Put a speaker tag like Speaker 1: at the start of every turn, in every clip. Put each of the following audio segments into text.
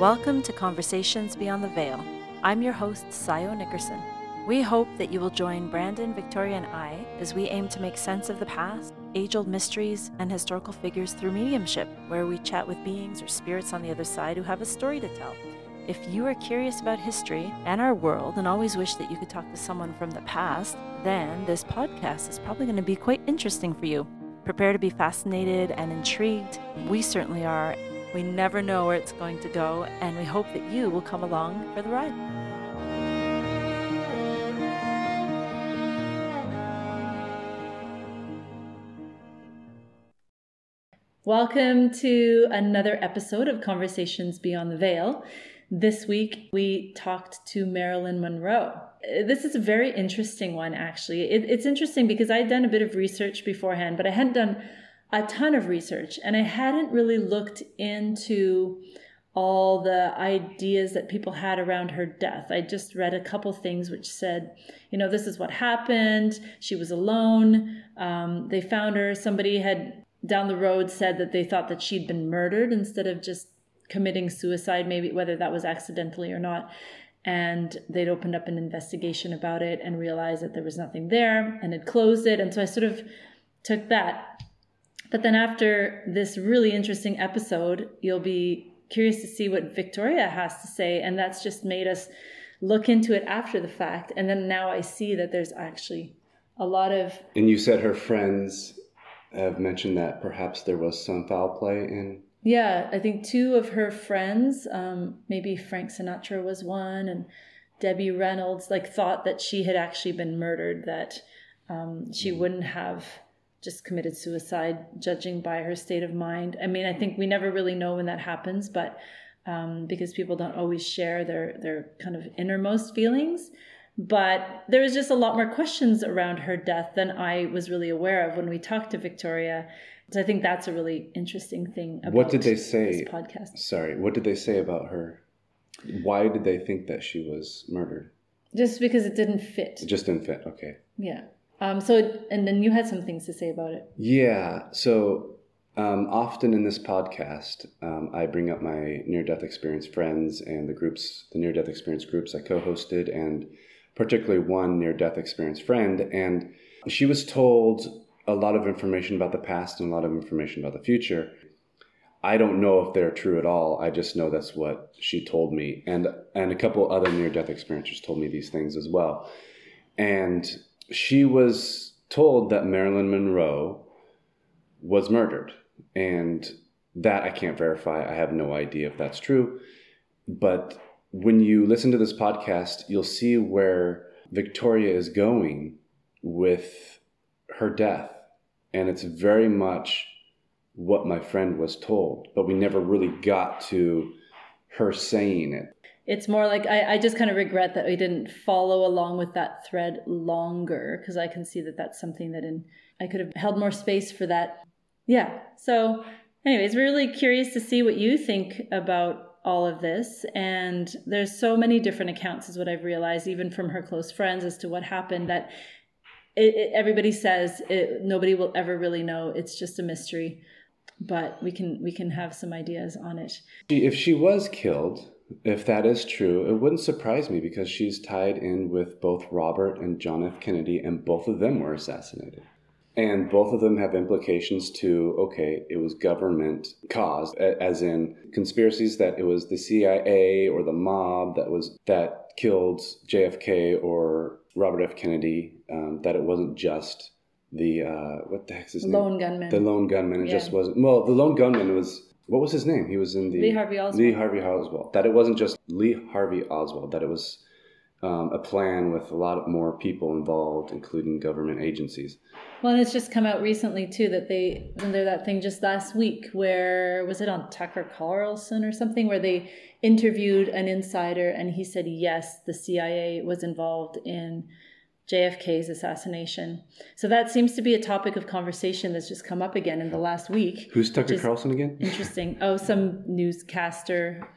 Speaker 1: Welcome to Conversations Beyond the Veil. I'm your host, Sayo Nickerson. We hope that you will join Brandon, Victoria, and I as we aim to make sense of the past, age old mysteries, and historical figures through mediumship, where we chat with beings or spirits on the other side who have a story to tell. If you are curious about history and our world and always wish that you could talk to someone from the past, then this podcast is probably going to be quite interesting for you. Prepare to be fascinated and intrigued. We certainly are. We never know where it's going to go, and we hope that you will come along for the ride. Welcome to another episode of Conversations Beyond the Veil. This week we talked to Marilyn Monroe. This is a very interesting one, actually. It, it's interesting because I had done a bit of research beforehand, but I hadn't done a ton of research and I hadn't really looked into all the ideas that people had around her death. I just read a couple things which said, you know, this is what happened. She was alone. Um, they found her. Somebody had down the road said that they thought that she'd been murdered instead of just committing suicide, maybe whether that was accidentally or not. And they'd opened up an investigation about it and realized that there was nothing there and had closed it. And so I sort of took that. But then after this really interesting episode, you'll be curious to see what Victoria has to say. And that's just made us look into it after the fact. And then now I see that there's actually a lot of.
Speaker 2: And you said her friends have mentioned that perhaps there was some foul play in
Speaker 1: yeah, I think two of her friends, um, maybe Frank Sinatra was one, and Debbie Reynolds, like thought that she had actually been murdered, that um, she mm. wouldn't have just committed suicide, judging by her state of mind. I mean, I think we never really know when that happens, but um, because people don't always share their their kind of innermost feelings. But there was just a lot more questions around her death than I was really aware of when we talked to Victoria. So I think that's a really interesting thing.
Speaker 2: what did they say?
Speaker 1: podcast.
Speaker 2: Sorry, what did they say about her? Why did they think that she was murdered?
Speaker 1: Just because it didn't fit.
Speaker 2: It just didn't fit. Okay.
Speaker 1: Yeah. Um. So, and then you had some things to say about it.
Speaker 2: Yeah. So, um, often in this podcast, um, I bring up my near-death experience friends and the groups, the near-death experience groups I co-hosted, and particularly one near-death experience friend, and she was told a lot of information about the past and a lot of information about the future. I don't know if they're true at all. I just know that's what she told me, and and a couple other near death experiencers told me these things as well. And she was told that Marilyn Monroe was murdered, and that I can't verify. I have no idea if that's true, but when you listen to this podcast, you'll see where Victoria is going with her death and it's very much what my friend was told, but we never really got to her saying it.
Speaker 1: It's more like I, I just kind of regret that we didn't follow along with that thread longer because I can see that that's something that in I could have held more space for that. Yeah. So, anyways, really curious to see what you think about all of this. And there's so many different accounts, is what I've realized, even from her close friends, as to what happened. That it, it, everybody says it, nobody will ever really know. It's just a mystery, but we can we can have some ideas on it.
Speaker 2: If she was killed, if that is true, it wouldn't surprise me because she's tied in with both Robert and John F. Kennedy, and both of them were assassinated. And both of them have implications to, okay, it was government caused, as in conspiracies that it was the CIA or the mob that was that killed JFK or Robert F. Kennedy, um, that it wasn't just the uh, what the heck's his
Speaker 1: name? Lone gunman.
Speaker 2: The lone gunman. It yeah. just wasn't. Well, the lone gunman was what was his name? He was in the
Speaker 1: Lee Harvey Oswald.
Speaker 2: Lee Harvey Oswald. That it wasn't just Lee Harvey Oswald. That it was um, a plan with a lot more people involved, including government agencies.
Speaker 1: Well, and it's just come out recently too that they there that thing just last week where was it on Tucker Carlson or something where they interviewed an insider and he said yes, the CIA was involved in JFK's assassination. So that seems to be a topic of conversation that's just come up again in the last week.
Speaker 2: Who's Tucker Carlson again?
Speaker 1: Interesting. Oh, some newscaster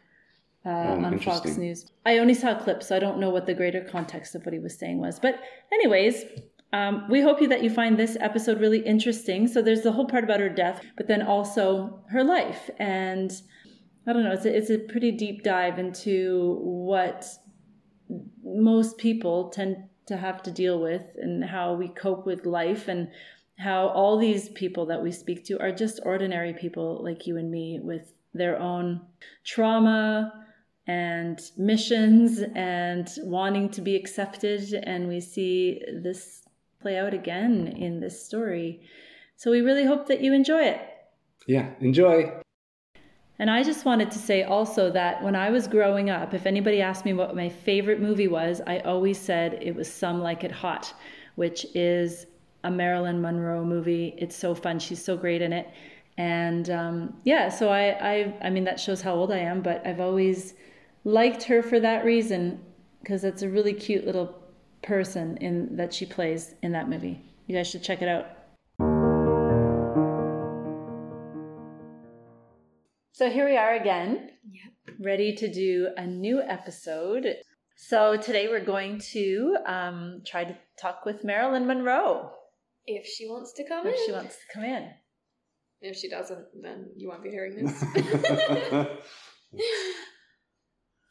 Speaker 1: uh, um, on Fox News. I only saw a clip, so I don't know what the greater context of what he was saying was. But, anyways, um, we hope you that you find this episode really interesting. So there's the whole part about her death, but then also her life and I don't know. It's a, it's a pretty deep dive into what most people tend to have to deal with and how we cope with life and how all these people that we speak to are just ordinary people like you and me with their own trauma and missions and wanting to be accepted. And we see this play out again in this story. So we really hope that you enjoy it.
Speaker 2: Yeah, enjoy.
Speaker 1: And I just wanted to say also that when I was growing up, if anybody asked me what my favorite movie was, I always said it was Some Like It Hot, which is a Marilyn Monroe movie. It's so fun. She's so great in it. And um, yeah, so I, I, I mean, that shows how old I am, but I've always liked her for that reason because it's a really cute little person in that she plays in that movie. You guys should check it out. So here we are again,
Speaker 3: Yep.
Speaker 1: ready to do a new episode. So today we're going to um, try to talk with Marilyn Monroe
Speaker 3: If she wants to come
Speaker 1: if
Speaker 3: in.
Speaker 1: she wants to come in.
Speaker 3: If she doesn't, then you won't be hearing this.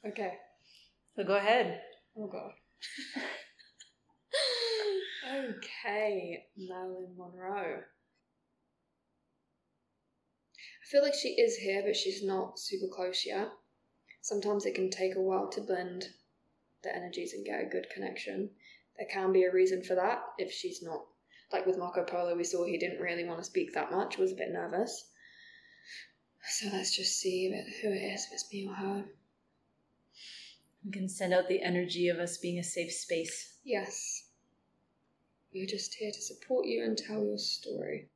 Speaker 3: okay.
Speaker 1: So go ahead.
Speaker 3: Oh god. okay, Marilyn Monroe. I feel like she is here, but she's not super close yet. Sometimes it can take a while to blend the energies and get a good connection. There can be a reason for that if she's not. Like with Marco Polo, we saw he didn't really want to speak that much, was a bit nervous. So let's just see who it is, if it's me or her.
Speaker 1: We can send out the energy of us being a safe space.
Speaker 3: Yes. We're just here to support you and tell your story.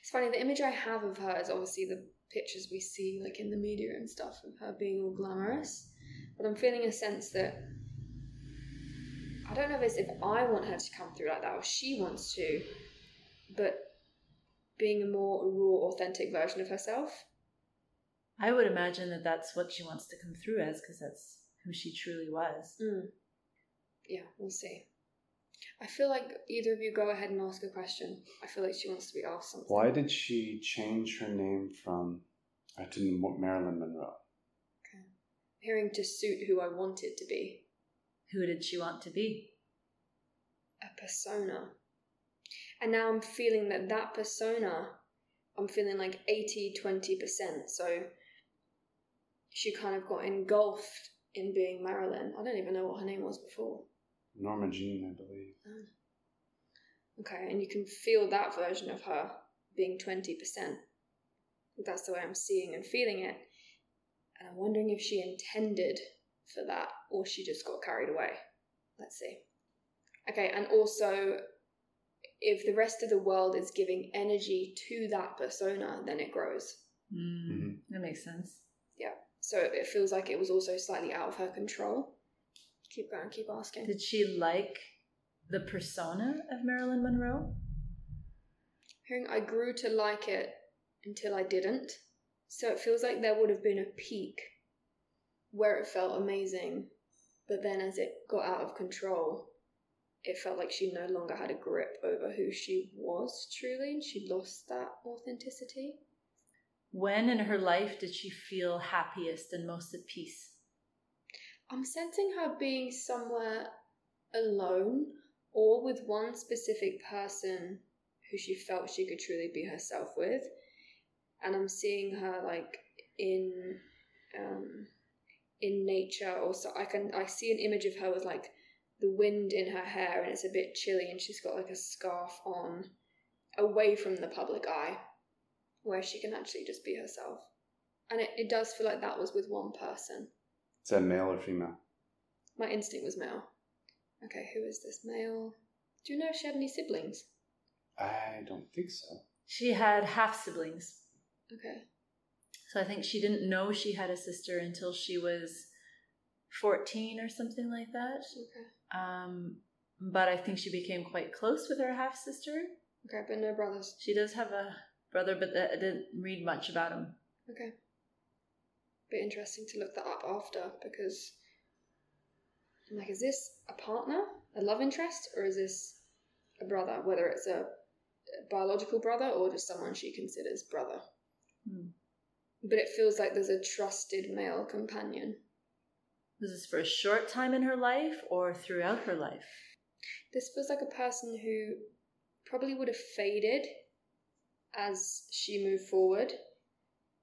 Speaker 3: It's funny, the image I have of her is obviously the pictures we see like in the media and stuff of her being all glamorous. But I'm feeling a sense that I don't know if it's if I want her to come through like that or she wants to, but being a more raw, authentic version of herself.
Speaker 1: I would imagine that that's what she wants to come through as because that's who she truly was.
Speaker 3: Mm. Yeah, we'll see. I feel like either of you go ahead and ask a question. I feel like she wants to be asked something.
Speaker 2: Why did she change her name from uh, to Marilyn Monroe?
Speaker 3: Hearing to suit who I wanted to be.
Speaker 1: Who did she want to be?
Speaker 3: A persona. And now I'm feeling that that persona, I'm feeling like 80 20%. So she kind of got engulfed in being Marilyn. I don't even know what her name was before.
Speaker 2: Norma Jean, I believe.
Speaker 3: Okay, and you can feel that version of her being 20%. That's the way I'm seeing and feeling it. And I'm wondering if she intended for that or she just got carried away. Let's see. Okay, and also, if the rest of the world is giving energy to that persona, then it grows.
Speaker 1: Mm,
Speaker 2: Mhm.
Speaker 1: That makes sense. Yeah.
Speaker 3: So it feels like it was also slightly out of her control. Keep going, keep asking.
Speaker 1: Did she like the persona of Marilyn Monroe?
Speaker 3: Hearing I grew to like it until I didn't. So it feels like there would have been a peak where it felt amazing, but then as it got out of control, it felt like she no longer had a grip over who she was truly and she lost that authenticity.
Speaker 1: When in her life did she feel happiest and most at peace?
Speaker 3: I'm sensing her being somewhere alone or with one specific person who she felt she could truly be herself with. And I'm seeing her like in um in nature or so I can I see an image of her with like the wind in her hair and it's a bit chilly and she's got like a scarf on away from the public eye where she can actually just be herself. And it, it does feel like that was with one person.
Speaker 2: Is that male or female?
Speaker 3: My instinct was male. Okay, who is this male? Do you know if she had any siblings?
Speaker 2: I don't think so.
Speaker 1: She had half siblings.
Speaker 3: Okay.
Speaker 1: So I think she didn't know she had a sister until she was 14 or something like that.
Speaker 3: Okay.
Speaker 1: Um, but I think she became quite close with her half sister.
Speaker 3: Okay, but no brothers.
Speaker 1: She does have a brother, but I didn't read much about him.
Speaker 3: Okay. Be interesting to look that up after because I'm like, is this a partner, a love interest, or is this a brother? Whether it's a biological brother or just someone she considers brother.
Speaker 1: Hmm.
Speaker 3: but it feels like there's a trusted male companion.
Speaker 1: Was this for a short time in her life or throughout her life?
Speaker 3: This feels like a person who probably would have faded as she moved forward,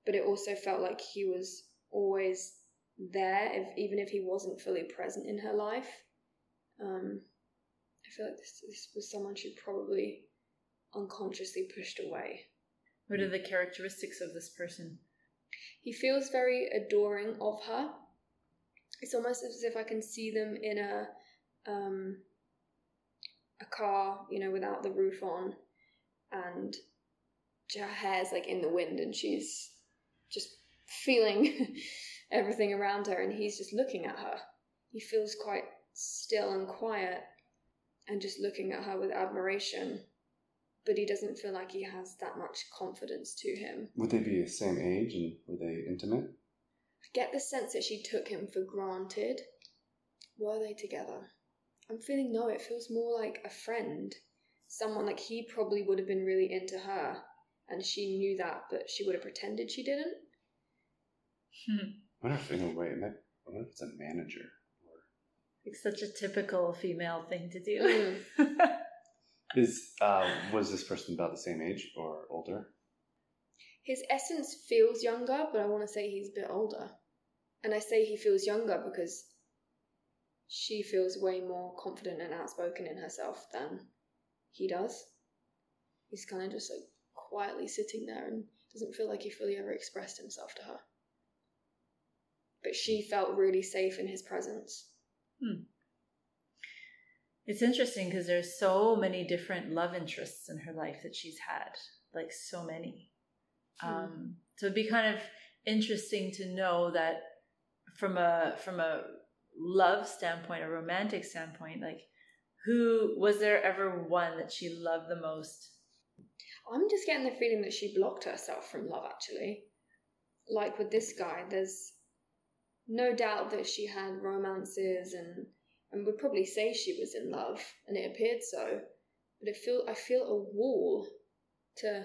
Speaker 3: but it also felt like he was always there, if, even if he wasn't fully present in her life. Um, I feel like this, this was someone she probably unconsciously pushed away.
Speaker 1: What are the characteristics of this person?
Speaker 3: He feels very adoring of her. It's almost as if I can see them in a um, a car, you know, without the roof on, and her hair's like in the wind, and she's just feeling everything around her, and he's just looking at her. He feels quite still and quiet, and just looking at her with admiration. But he doesn't feel like he has that much confidence to him.
Speaker 2: Would they be the same age and were they intimate?
Speaker 3: I get the sense that she took him for granted. Were they together? I'm feeling no, it feels more like a friend. Someone like he probably would have been really into her, and she knew that, but she would have pretended she didn't.
Speaker 1: Hmm.
Speaker 2: I wonder if, in a way, it might, I wonder if it's a manager. Or...
Speaker 1: It's such a typical female thing to do.
Speaker 3: Mm.
Speaker 2: Is uh, was this person about the same age or older?
Speaker 3: His essence feels younger, but I want to say he's a bit older. And I say he feels younger because she feels way more confident and outspoken in herself than he does. He's kind of just like quietly sitting there and doesn't feel like he fully ever expressed himself to her. But she felt really safe in his presence.
Speaker 1: Hmm. It's interesting because there's so many different love interests in her life that she's had, like so many.
Speaker 3: Hmm.
Speaker 1: Um, so it'd be kind of interesting to know that from a from a love standpoint, a romantic standpoint, like who was there ever one that she loved the most?
Speaker 3: I'm just getting the feeling that she blocked herself from love, actually. Like with this guy, there's no doubt that she had romances and and would probably say she was in love, and it appeared so. But it feel I feel a wall to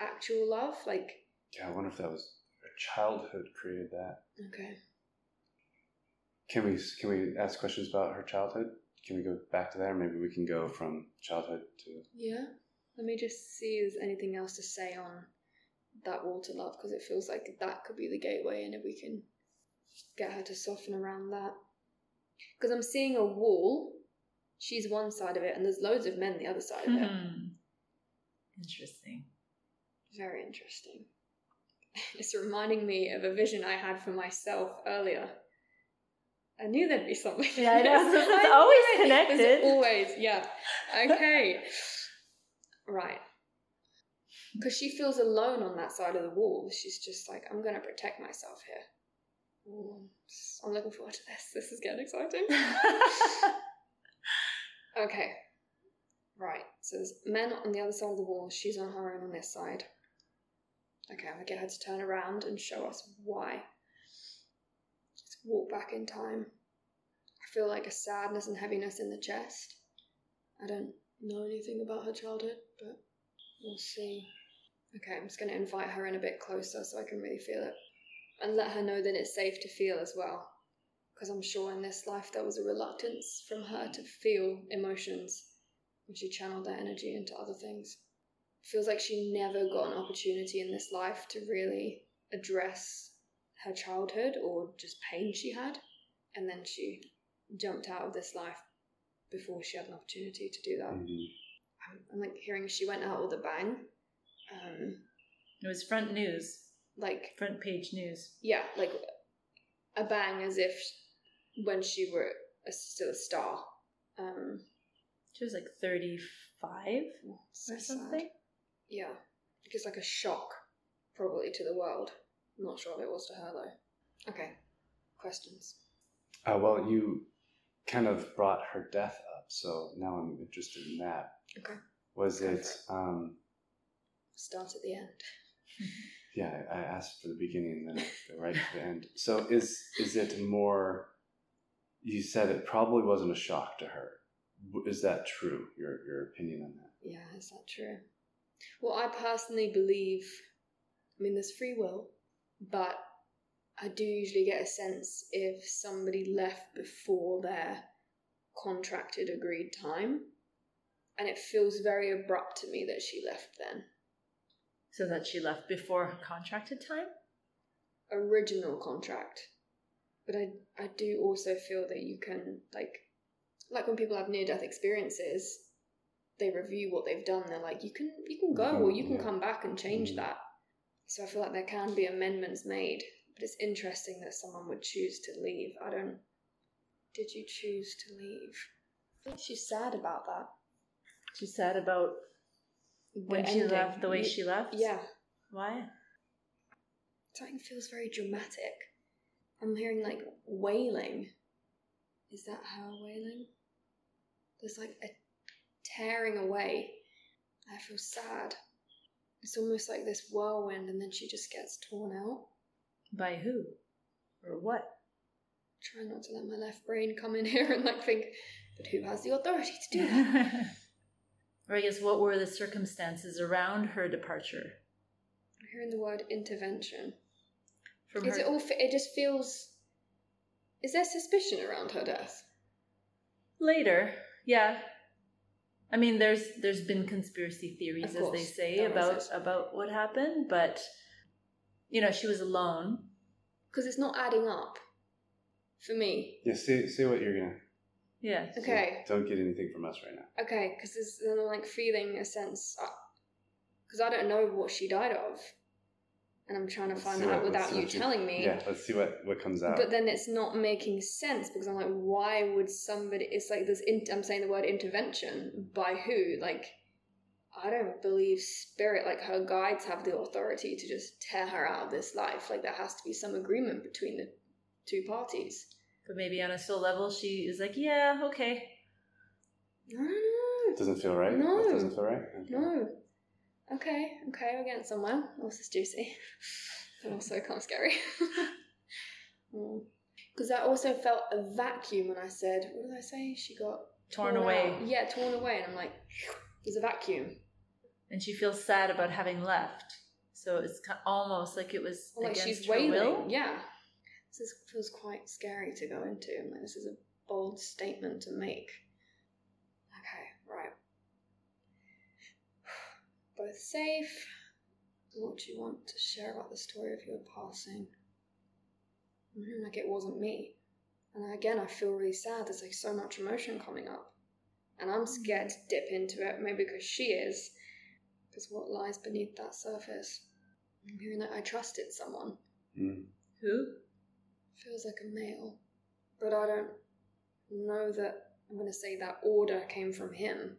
Speaker 3: actual love. Like
Speaker 2: Yeah, I wonder if that was her childhood created that.
Speaker 3: okay,
Speaker 2: Can we can we ask questions about her childhood? Can we go back to there? Maybe we can go from childhood to.
Speaker 3: yeah. Let me just see if there's anything else to say on that wall to love because it feels like that could be the gateway, and if we can get her to soften around that, because I'm seeing a wall. She's one side of it, and there's loads of men the other side of it.
Speaker 1: Hmm. Interesting.
Speaker 3: Very interesting. It's reminding me of a vision I had for myself earlier. I knew there'd be something.
Speaker 1: Yeah, I know.
Speaker 3: There's
Speaker 1: It's always
Speaker 3: There's
Speaker 1: connected.
Speaker 3: always, yeah. Okay. right. Because she feels alone on that side of the wall. She's just like, I'm going to protect myself here. Ooh, I'm looking forward to this. This is getting exciting. Okay. Right. So there's men on the other side of the wall. She's on her own on this side. Okay, I'm gonna get her to turn around and show us why. Just walk back in time. I feel like a sadness and heaviness in the chest. I don't know anything about her childhood, but we'll see. Okay, I'm just gonna invite her in a bit closer so I can really feel it. And let her know that it's safe to feel as well because I'm sure in this life there was a reluctance from her to feel emotions when she channeled that energy into other things. Feels like she never got an opportunity in this life to really address her childhood or just pain she had, and then she jumped out of this life before she had an opportunity to do that.
Speaker 2: Mhm.
Speaker 3: I'm, I'm like hearing she went out with a bang. Um,
Speaker 1: it was front news,
Speaker 3: like
Speaker 1: front page news.
Speaker 3: yeah, like a bang as if when she were a, still a star. Um,
Speaker 1: She was like 35
Speaker 3: so
Speaker 1: or
Speaker 3: sad.
Speaker 1: something.
Speaker 3: Yeah, because like a shock, probably to the world. I'm not sure if it was to her though. Okay, questions.
Speaker 2: Uh, well, you kind of brought her death up, so now I'm interested in that.
Speaker 3: Okay,
Speaker 2: Was
Speaker 3: Go
Speaker 2: it?
Speaker 3: for
Speaker 2: Um,
Speaker 3: start at the end.
Speaker 2: yeah, I asked for the beginning and then go right to the end. So is is it more? You said it probably wasn't a shock to her. Is that true? Your your opinion on that?
Speaker 3: Yeah, is that true? Well, I personally believe. I mean, there's free will, but I do usually get a sense if somebody left before their contracted agreed time. And it feels very abrupt to me that she left then.
Speaker 1: So that she left before her contracted time?
Speaker 3: Original contract. But I I do also feel that you can like like when people have near death experiences, they review what they've done. They're like, you can you can go or you can come back and change
Speaker 2: Mhm.
Speaker 3: that. So I feel like there can be amendments made. But it's interesting that someone would choose to leave. I don't. Did you choose to leave? I think she's sad about that.
Speaker 1: She's sad about when
Speaker 3: The
Speaker 1: she
Speaker 3: ending.
Speaker 1: left, the way she left?
Speaker 3: Yeah.
Speaker 1: Why?
Speaker 3: Something feels very dramatic. I'm hearing like wailing. Is that her wailing? There's like a tearing away. I feel sad. It's almost like this whirlwind, and then she just gets torn out.
Speaker 1: By who? Or what?
Speaker 3: Try not to let my left brain come in here and like think, but who has the authority to do that?
Speaker 1: or I guess what were the circumstances around her departure?
Speaker 3: I'm hearing the word intervention.
Speaker 1: From
Speaker 3: Is
Speaker 1: her
Speaker 3: it all? It just feels. Is there suspicion around her death?
Speaker 1: later, yeah. I mean, there's there's been conspiracy theories,
Speaker 3: Of
Speaker 1: as they say, about about what happened, but you know, she was alone.
Speaker 3: Because it's not adding up. For me,
Speaker 2: Yeah, see, see what you're gonna.
Speaker 1: Yeah.
Speaker 3: Okay.
Speaker 2: Don't get anything from us right now.
Speaker 3: Okay, because there's then I'm like feeling a sense uh, because I don't know what she died of, and I'm trying to
Speaker 2: Let's
Speaker 3: find that out
Speaker 2: what-
Speaker 3: without you
Speaker 2: what you-
Speaker 3: telling me.
Speaker 2: Yeah, let's see what what comes out.
Speaker 3: But then it's not making sense because I'm like, why would somebody? It's like this. In, I'm saying the word intervention by who? Like, I don't believe spirit. Like her guides have the authority to just tear her out of this life. Like there has to be some agreement between the two parties.
Speaker 1: But maybe on a soul level, she is like, yeah, okay.
Speaker 3: No, no, no.
Speaker 2: doesn't feel right.
Speaker 3: No.
Speaker 2: That doesn't feel right. Okay.
Speaker 3: No. Okay, okay, we're getting somewhere. Oh, this is juicy. But also kind of scary. Hmm. Because I also felt a vacuum when I said, what did I say? She got
Speaker 1: Torn away.
Speaker 3: out. Yeah, torn away. And I'm like, there's a vacuum.
Speaker 1: And she feels sad about having left. So it's almost like it was
Speaker 3: Or like
Speaker 1: against
Speaker 3: she's
Speaker 1: her
Speaker 3: wailing.
Speaker 1: will.
Speaker 3: Yeah. This is, feels quite scary to go into. I'm like, this is a bold statement to make. Okay, right. Both safe. What do you want to share about the story of your passing? Mm, Like it wasn't me. And again, I feel really sad. There's like so much emotion coming up. And I'm scared to dip into it, maybe because she is. Because what lies beneath that surface? I'm hearing that I trusted someone.
Speaker 2: Mm.
Speaker 1: Who?
Speaker 3: Feels like a male. But I don't know that I'm going to say that order came from him.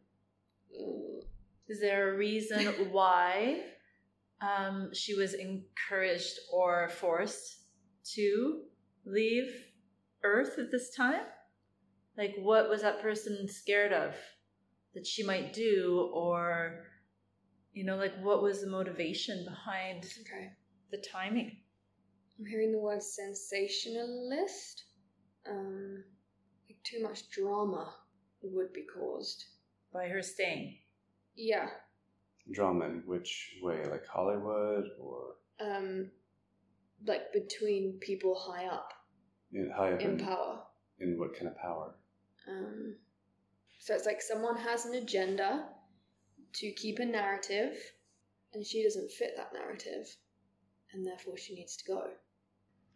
Speaker 3: Mm,
Speaker 1: Is there a reason why um, she was encouraged or forced to leave Earth at this time? Like, what was that person scared of that she might do? Or, you know, like, what was the motivation behind
Speaker 3: Okay.
Speaker 1: the timing?
Speaker 3: I'm hearing the word sensationalist. Um, like too much drama would be caused.
Speaker 1: By her staying.
Speaker 3: Yeah.
Speaker 2: Drama in which way? Like Hollywood or
Speaker 3: Um, like between people high up
Speaker 2: in high up
Speaker 3: in
Speaker 2: in,
Speaker 3: power.
Speaker 2: in what kind of power?
Speaker 3: Um, so it's like someone has an agenda to keep a narrative, and she doesn't fit that narrative, and therefore she needs to go.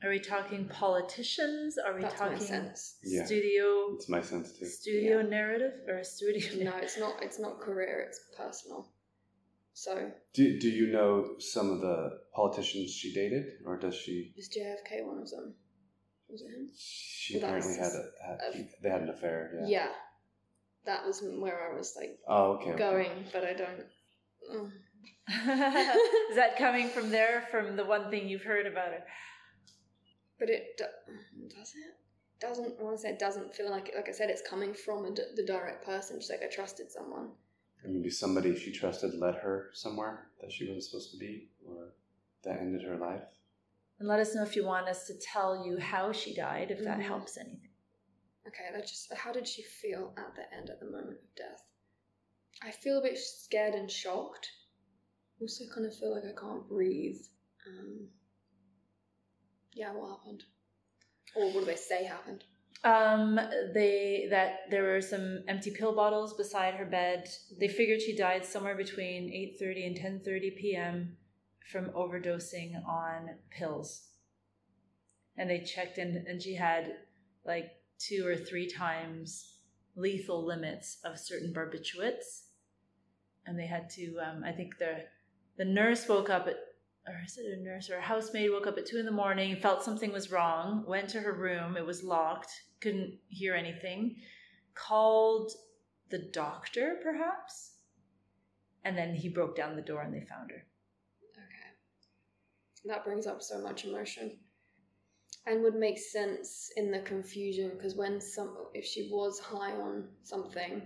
Speaker 1: Are we talking politicians? Are we
Speaker 3: That's my
Speaker 1: talking
Speaker 3: sense.
Speaker 2: Yeah.
Speaker 1: studio
Speaker 2: It's my sense too.
Speaker 1: studio
Speaker 3: Yeah.
Speaker 1: narrative or studio?
Speaker 3: No, it's not. It's not career. It's personal. So
Speaker 2: Do, do you know some of the politicians she dated, or does she?
Speaker 3: is JFK one of them? Was it him?
Speaker 2: She
Speaker 3: Well,
Speaker 2: apparently had a, had, he- they had an affair. Yeah.
Speaker 3: Yeah. That was where I was like
Speaker 2: Oh, okay. okay.
Speaker 3: going, but I don't. Mm.
Speaker 1: Is that coming from there, from the one thing you've heard about her?
Speaker 3: But it do- does it doesn't. I want to say it doesn't feel like like I said. It's coming from a d the direct person. Just like I trusted someone.
Speaker 2: Or maybe somebody she trusted led her somewhere that she wasn't supposed to be, or that ended her life.
Speaker 1: And let us know if you want us to tell you how she died, if that
Speaker 3: Mhm.
Speaker 1: helps anything.
Speaker 3: Okay, that just. How did she feel at the end, at the moment of death? I feel a bit scared and shocked. Also, kind of feel like I can't breathe. Um, Yeah, what happened? Or what do they say happened?
Speaker 1: Um, they that there were some empty pill bottles beside her bed. They figured she died somewhere between eight thirty and ten thirty p.m. from overdosing on pills. And they checked in, and she had like two or three times lethal limits of certain barbiturates. And they had to, um, I think the the nurse woke up at or is it a nurse or a housemaid woke up at two in the morning, felt something was wrong, went to her room, it was locked, couldn't hear anything, called the doctor perhaps, and then he broke down the door and they found her.
Speaker 3: Okay. That brings up so much emotion. And would make sense in the confusion because when some, if she was high on something,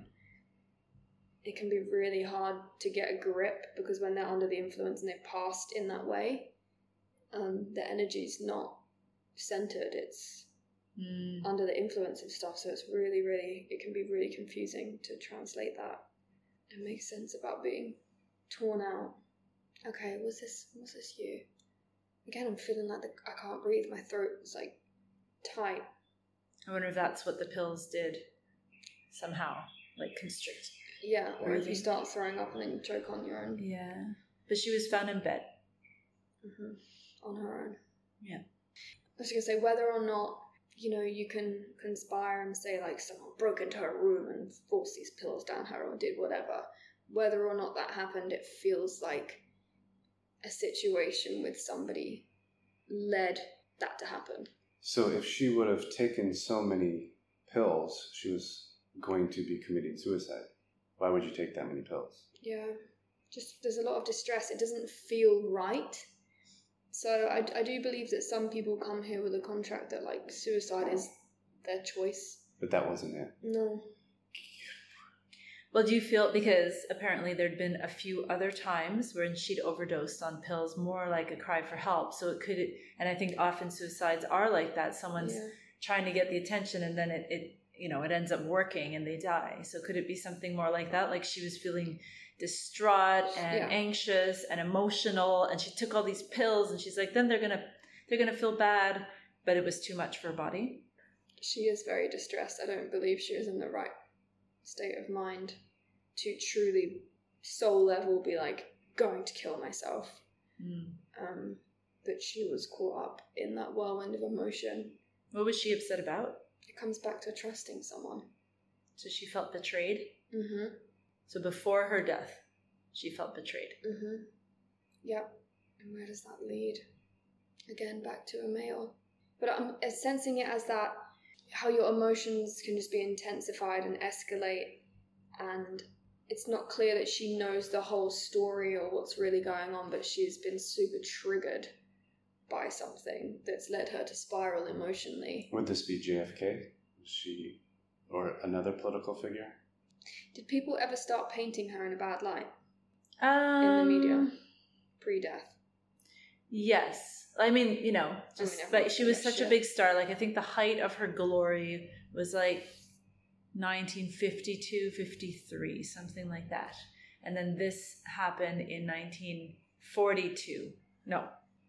Speaker 3: it can be really hard to get a grip because when they're under the influence and they've passed in that way, um, the energy's not centered. It's
Speaker 1: Mm.
Speaker 3: under the influence of stuff. So it's really, really, it can be really confusing to translate that. It makes sense about being torn out. Okay, was this was this you? Again, I'm feeling like the, I can't breathe. My throat is like tight.
Speaker 1: I wonder if that's what the pills did somehow, like constrict.
Speaker 3: Yeah, or if you start throwing up and then you choke on your own,
Speaker 1: Yeah. But she was found in bed.
Speaker 3: hmm on her own.
Speaker 1: Yeah.
Speaker 3: I was gonna say whether or not you know you can conspire and say like someone broke into her room and forced these pills down her or did whatever. Whether or not that happened, it feels like a situation with somebody led that to happen.
Speaker 2: So if she would have taken so many pills, she was going to be committing suicide. Why would you take that many pills?
Speaker 3: Yeah, just there's a lot of distress. It doesn't feel right. So I, I do believe that some people come here with a contract that like suicide is their choice.
Speaker 2: But that wasn't it.
Speaker 3: No.
Speaker 1: Well, do you feel because apparently there'd been a few other times when she'd overdosed on pills, more like a cry for help. So it could, and I think often suicides are like that. Someone's
Speaker 3: Yeah.
Speaker 1: trying to get the attention, and then it, it, you know, it ends up working and they die. So could it be something more like that? Like she was feeling distraught and
Speaker 3: Yeah.
Speaker 1: anxious and emotional, and she took all these pills, and she's like, then they're gonna, they're gonna feel bad, but it was too much for her body.
Speaker 3: She is very distressed. I don't believe she was in the right state of mind to truly soul level be like going to kill myself.
Speaker 1: Mm.
Speaker 3: Um, but she was caught up in that whirlwind of emotion.
Speaker 1: What was she upset about?
Speaker 3: It comes back to trusting someone.
Speaker 1: So she felt betrayed.
Speaker 3: Mm-hmm.
Speaker 1: So before her death, she felt betrayed.
Speaker 3: Mm-hmm. Yep. And where does that lead? Again, back to a male. But I'm uh, sensing it as that how your emotions can just be intensified and escalate, and it's not clear that she knows the whole story or what's really going on, but she's been super triggered by something that's led her to spiral emotionally.
Speaker 2: Would this be JFK? Was she or another political figure?
Speaker 3: Did people ever start painting her in a bad light
Speaker 1: Um,
Speaker 3: in the media pre death?
Speaker 1: Yes. I mean, you know, just
Speaker 3: everyone's
Speaker 1: but she was
Speaker 3: doing
Speaker 1: such a big star. Like I think the height of her glory was like 1952, 53, something like that. And then this happened in 1942. No,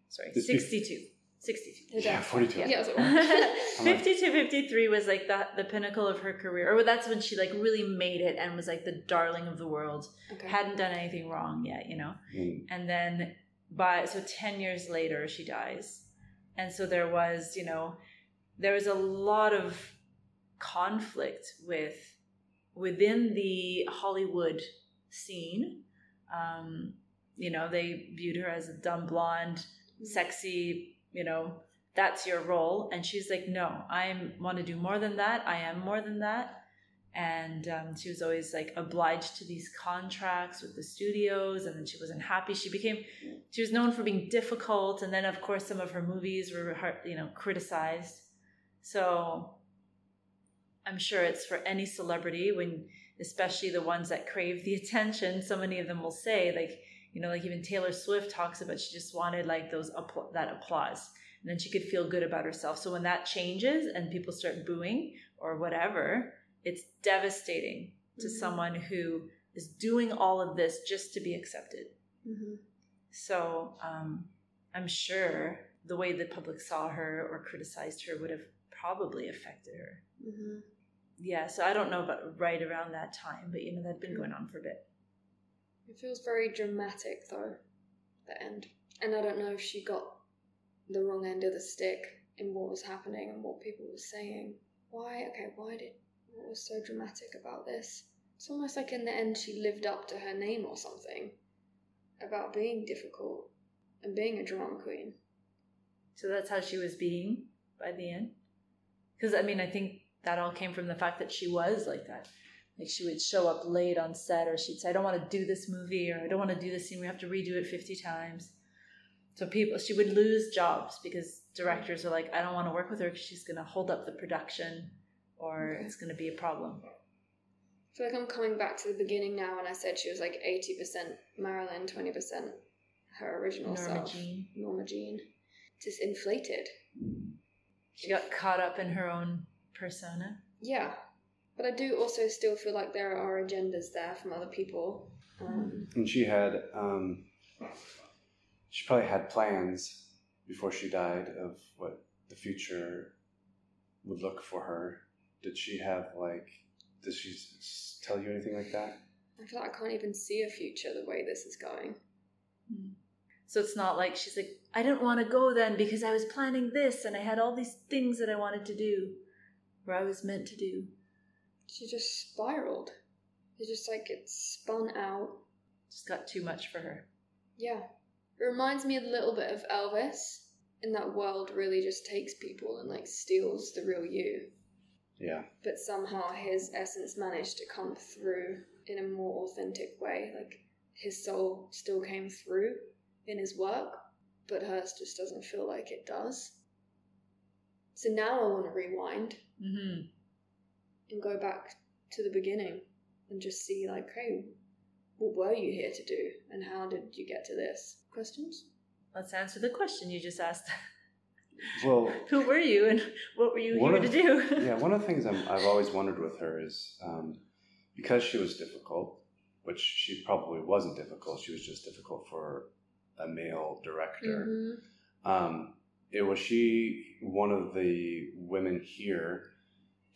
Speaker 1: sorry,
Speaker 2: This be-
Speaker 1: 62. 62.
Speaker 2: Yeah, 42.
Speaker 3: Yeah, that's what-
Speaker 1: 52 53 was like the, the pinnacle of her career or that's when she like really made it and was like the darling of the world
Speaker 3: okay.
Speaker 1: hadn't done anything wrong yet you know
Speaker 2: Mm.
Speaker 1: and then by so 10 years later she dies and so there was you know there was a lot of conflict with within the hollywood scene um you know they viewed her as a dumb blonde sexy you know that's your role. And she's like no i want to do more than that. I am more than that. And um, she was always like obliged to these contracts with the studios and then she wasn't happy. She became she was known for being difficult and then of course some of her movies were you know criticized. So i'm sure it's for any celebrity when especially the ones that crave the attention so many of them will say like you know like even taylor swift talks about she just wanted like those appl- that applause and then she could feel good about herself so when that changes and people start booing or whatever it's devastating to
Speaker 3: Mhm.
Speaker 1: someone who is doing all of this just to be accepted
Speaker 3: hmm
Speaker 1: so um, I'm sure the way the public saw her or criticized her would have probably affected her.
Speaker 3: hmm
Speaker 1: Yeah, so I don't know about right around that time, but you know, that'd been going on for a bit.
Speaker 3: It feels very dramatic though, the end. And I don't know if she got the wrong end of the stick in what was happening and what people were saying. Why? Okay, why did. What was so dramatic about this? It's almost like in the end she lived up to her name or something about being difficult and being a drama queen.
Speaker 1: So that's how she was being by the end. Because I mean, I think that all came from the fact that she was like that. Like she would show up late on set, or she'd say, "I don't want to do this movie," or "I don't want to do this scene. We have to redo it fifty times." So people, she would lose jobs because directors are like, "I don't want to work with her because she's going to hold up the production, or
Speaker 3: Okay.
Speaker 1: it's going to be a problem."
Speaker 3: I feel like I'm coming back to the beginning now when I said she was like 80% Marilyn, 20% her original
Speaker 1: Norma
Speaker 3: self.
Speaker 1: Jean.
Speaker 3: Norma Jean. Just inflated.
Speaker 1: She got caught up in her own persona.
Speaker 3: Yeah. But I do also still feel like there are agendas there from other people. Um,
Speaker 2: And she had, um, she probably had plans before she died of what the future would look for her. Did she have like? Did she s- tell you anything like that?
Speaker 3: I feel like I can't even see a future the way this is going.
Speaker 1: So it's not like she's like, I didn't want to go then because I was planning this and I had all these things that I wanted to do or I was meant to do.
Speaker 3: She just spiraled. It's just like it spun out.
Speaker 1: Just got too much for her.
Speaker 3: Yeah. It reminds me a little bit of Elvis. In that world really just takes people and like steals the real you.
Speaker 2: Yeah.
Speaker 3: But somehow his essence managed to come through in a more authentic way. Like his soul still came through in his work, but hers just doesn't feel like it does. So now I want to rewind
Speaker 1: Mm-hmm.
Speaker 3: And go back to the beginning and just see like, hey, what were you here to do and how did you get to this? Questions?
Speaker 1: Let's answer the question you just asked.
Speaker 2: Well,
Speaker 1: Who were you and what were you here
Speaker 2: of-
Speaker 1: to do?
Speaker 2: yeah. One of the things I'm, I've always wondered with her is um, because she was difficult, which she probably wasn't difficult. She was just difficult for a male director.
Speaker 3: Mhm.
Speaker 2: um, it was she one of the women here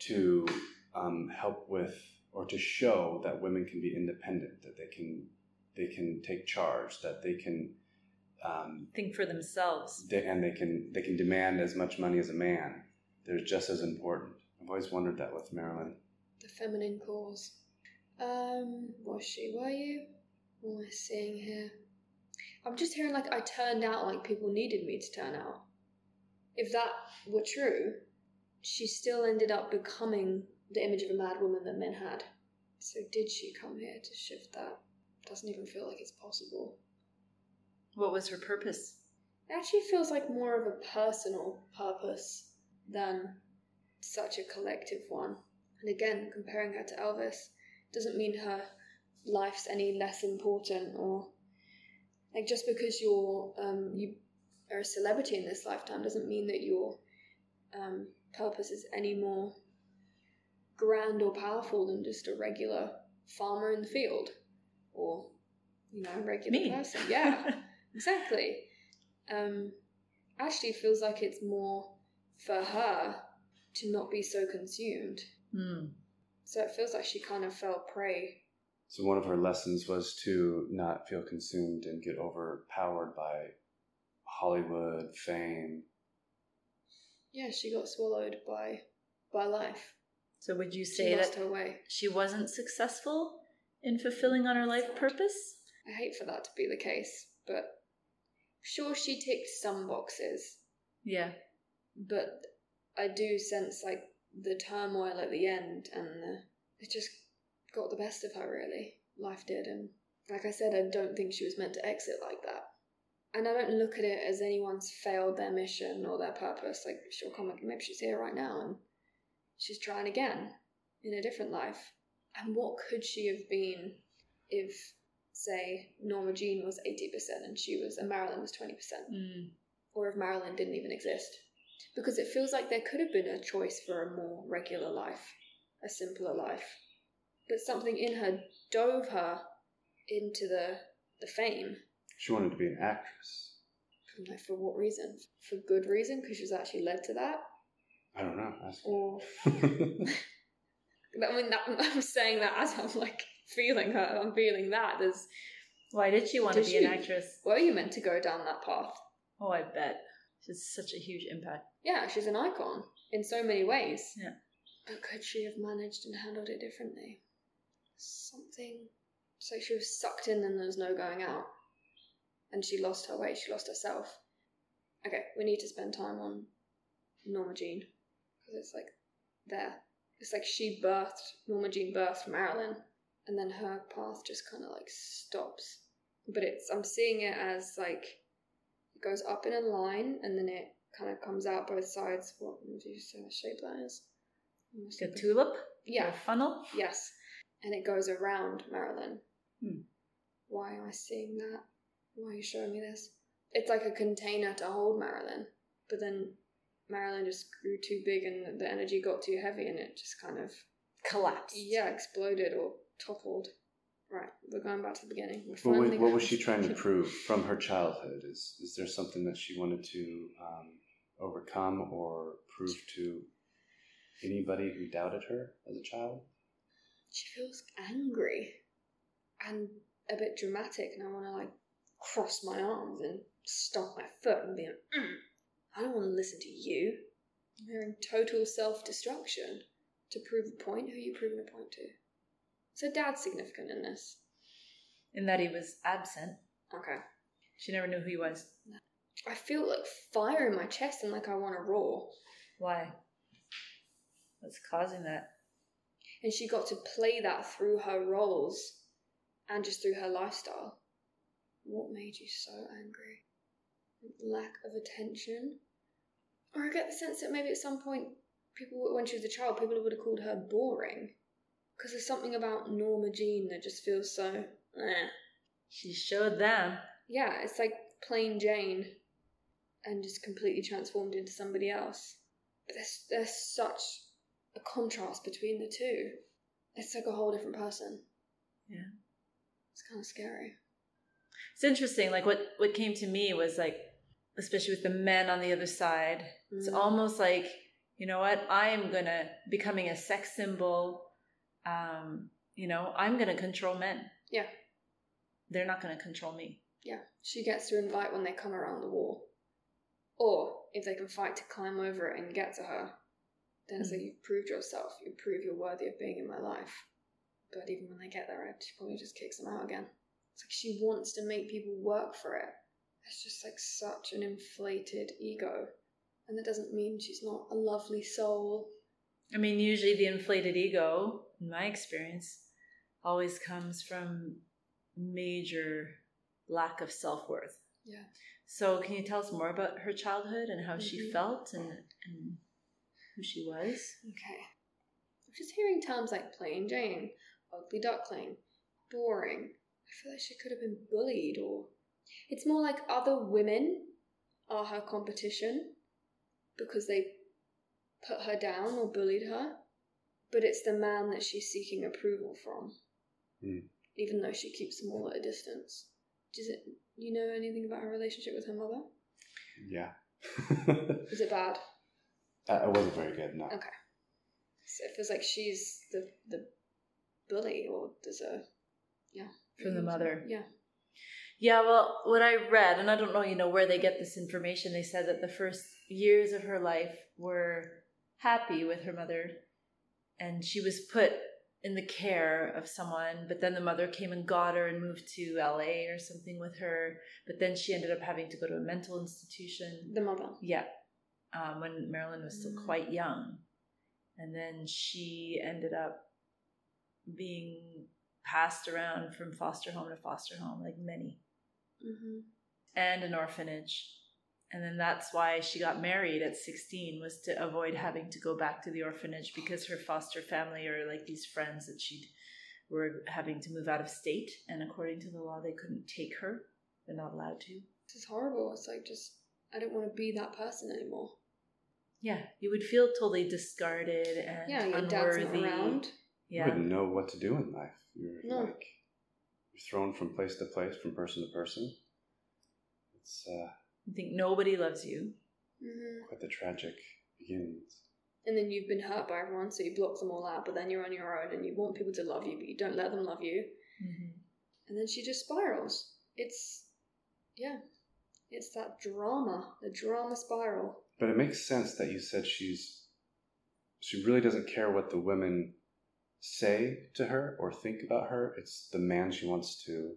Speaker 2: to um, help with or to show that women can be independent that they can they can take charge that they can um,
Speaker 1: Think for themselves.
Speaker 2: they, and they can they can demand as much money as a man they're just as important i've always wondered that with marilyn
Speaker 3: The feminine cause. Um, was she? Were you? What am I seeing here? I'm just hearing like I turned out like people needed me to turn out. If that were true, she still ended up becoming the image of a mad woman that men had. So did she come here to shift that? Doesn't even feel like it's possible.
Speaker 1: What was her purpose?
Speaker 3: It actually feels like more of a personal purpose than such a collective one. And again, comparing her to Elvis doesn't mean her life's any less important or like just because you're um, you are a celebrity in this lifetime doesn't mean that your um, purpose is any more grand or powerful than just a regular farmer in the field or you know a regular
Speaker 1: Me.
Speaker 3: person. Yeah. Exactly. Um, actually, feels like it's more for her to not be so consumed.
Speaker 1: Hmm.
Speaker 3: So it feels like she kind of fell prey.
Speaker 2: so one of her lessons was to not feel consumed and get overpowered by hollywood fame
Speaker 3: Yeah, she got swallowed by by life.
Speaker 1: So would you
Speaker 3: She
Speaker 1: say
Speaker 3: lost
Speaker 1: that she wasn't successful in fulfilling on her life purpose?
Speaker 3: I hate for that to be the case, but sure she ticked some boxes,
Speaker 1: Yeah.
Speaker 3: but I do sense like the turmoil at the end and the, it just got the best of her really. Life did and like I said, I don't think she was meant to exit like that. And I don't look at it as anyone's failed their mission or their purpose. Like she'll come maybe she's here right now and she's trying again in a different life. And what could she have been if say Norma Jean was 80% and she was and Marilyn was 20%?
Speaker 1: Mm.
Speaker 3: or if Marilyn didn't even exist. Because it feels like there could have been a choice for a more regular life, a simpler life. But something in her dove her into the, the fame.
Speaker 2: she wanted to be an actress
Speaker 3: like, for what reason? For good reason? Because she was actually led to that?
Speaker 2: I don't know. Ask
Speaker 3: Or, I mean, that, I'm saying that as I'm like feeling her, I'm feeling that. There's,
Speaker 1: Why did she want to
Speaker 3: Did
Speaker 1: be an actress?
Speaker 3: were you meant to go down that path?
Speaker 1: Oh, I bet. She's such a huge impact.
Speaker 3: Yeah, she's an icon in so many ways.
Speaker 1: Yeah.
Speaker 3: But could she have managed and handled it differently? Something. So she was sucked in and there was no going out. And she lost her way, she lost herself. Okay, we need to spend time on Norma Jean. Because it's like there. It's like she birthed, Norma Jean birthed Marilyn. And then her path just kind of like stops. But it's, I'm seeing it as like, it goes up in a line and then it kind of comes out both sides. What would you say the shape that is? Almost
Speaker 1: A
Speaker 3: like a-
Speaker 1: tulip?
Speaker 3: Yeah,
Speaker 1: A funnel?
Speaker 3: yes. And it goes around Marilyn.
Speaker 1: Hmm.
Speaker 3: Why am I seeing that? Why are you showing me this? It's like a container to hold Marilyn, but then Marilyn just grew too big and the energy got too heavy and it just kind of,
Speaker 1: Collapsed.
Speaker 3: yeah, exploded or toppled. Right, we're going back to the beginning. We're
Speaker 2: What was, what was she trying to prove from her childhood? Is is there something that she wanted to um, overcome or prove to anybody who doubted her as a child?
Speaker 3: she feels angry and a bit dramatic, and I want to like cross my arms and stomp my foot and be like, "Mm, I don't want to listen to you. You're in total self destruction to prove a point. Who are you proving a point to? So dad's significant in this.
Speaker 1: In that he was absent.
Speaker 3: Okay.
Speaker 1: She never knew who he was.
Speaker 3: I feel like fire in my chest and like I want to roar.
Speaker 1: Why? What's causing that?
Speaker 3: And she got to play that through her roles and just through her lifestyle. What made you so angry? Lack of attention? Or I get the sense that maybe at some point, people, when she was a child, people would have called her boring. Because there's something about Norma Jean that just feels so. Eh.
Speaker 1: She showed them.
Speaker 3: Yeah, it's like plain Jane and just completely transformed into somebody else. But there's, there's such a contrast between the two. It's like a whole different person.
Speaker 1: Yeah.
Speaker 3: It's kind of scary.
Speaker 1: It's interesting. Like what what came to me was like, especially with the men on the other side. It's
Speaker 3: Mm.
Speaker 1: almost like you know what I am gonna becoming a sex symbol. Um, you know, I'm gonna control men.
Speaker 3: Yeah.
Speaker 1: They're not gonna control me.
Speaker 3: Yeah, she gets to invite when they come around the wall. Or if they can fight to climb over it and get to her, then it's like you've proved yourself. You prove you're worthy of being in my life. But even when they get there, she probably just kicks them out again. It's like she wants to make people work for it. It's just like such an inflated ego. And that doesn't mean she's not a lovely soul.
Speaker 1: I mean, usually the inflated ego, in my experience, always comes from major lack of self worth.
Speaker 3: Yeah.
Speaker 1: So, can you tell us more about her childhood and how she
Speaker 3: Mhm.
Speaker 1: felt and, and who she was?
Speaker 3: Okay. I'm just hearing terms like plain Jane, ugly duckling, boring. I feel like she could have been bullied or. It's more like other women are her competition because they put her down or bullied her, but it's the man that she's seeking approval from,
Speaker 2: Hmm.
Speaker 3: even though she keeps them all at a distance. Does it. You know anything about her relationship with her mother?
Speaker 2: Yeah.
Speaker 3: Is it bad?
Speaker 2: Uh, it wasn't very good, no.
Speaker 3: Okay. So it feels like she's the the bully, or there's a yeah
Speaker 1: From the mother.
Speaker 3: Yeah.
Speaker 1: Yeah, well, what I read, and I don't know, you know, where they get this information, they said that the first years of her life were happy with her mother, and she was put in the care of someone, but then the mother came and got her and moved to LA or something with her, but then she ended up having to go to a mental institution.
Speaker 3: The mother.
Speaker 1: Yeah, um, when Marilyn was still
Speaker 3: Mm.
Speaker 1: quite young. And then she ended up being passed around from foster home to foster home, like many,
Speaker 3: Mm-hmm.
Speaker 1: and an orphanage. And then that's why she got married at 16 was to avoid having to go back to the orphanage because her foster family or like these friends that she'd were having to move out of state and according to the law they couldn't take her. They're not allowed to.
Speaker 3: This is horrible. It's like just I don't want to be that person anymore.
Speaker 1: Yeah, you would feel totally discarded and
Speaker 3: yeah, your
Speaker 1: unworthy.
Speaker 3: dad's not around.
Speaker 2: You wouldn't know what to do in life. You're
Speaker 3: No.
Speaker 2: like you're thrown from place to place, from person to person. It's uh,
Speaker 1: You think nobody loves you.
Speaker 3: hmm
Speaker 2: Quite the tragic beginnings.
Speaker 3: And then you've been hurt by everyone, so you block them all out, but then you're on your own and you want people to love you, but you don't let them love you.
Speaker 1: Mm-hmm.
Speaker 3: And then she just spirals. It's, yeah, it's that drama, the drama spiral.
Speaker 2: But it makes sense that you said she's she really doesn't care what the women say to her or think about her. It's the man she wants to.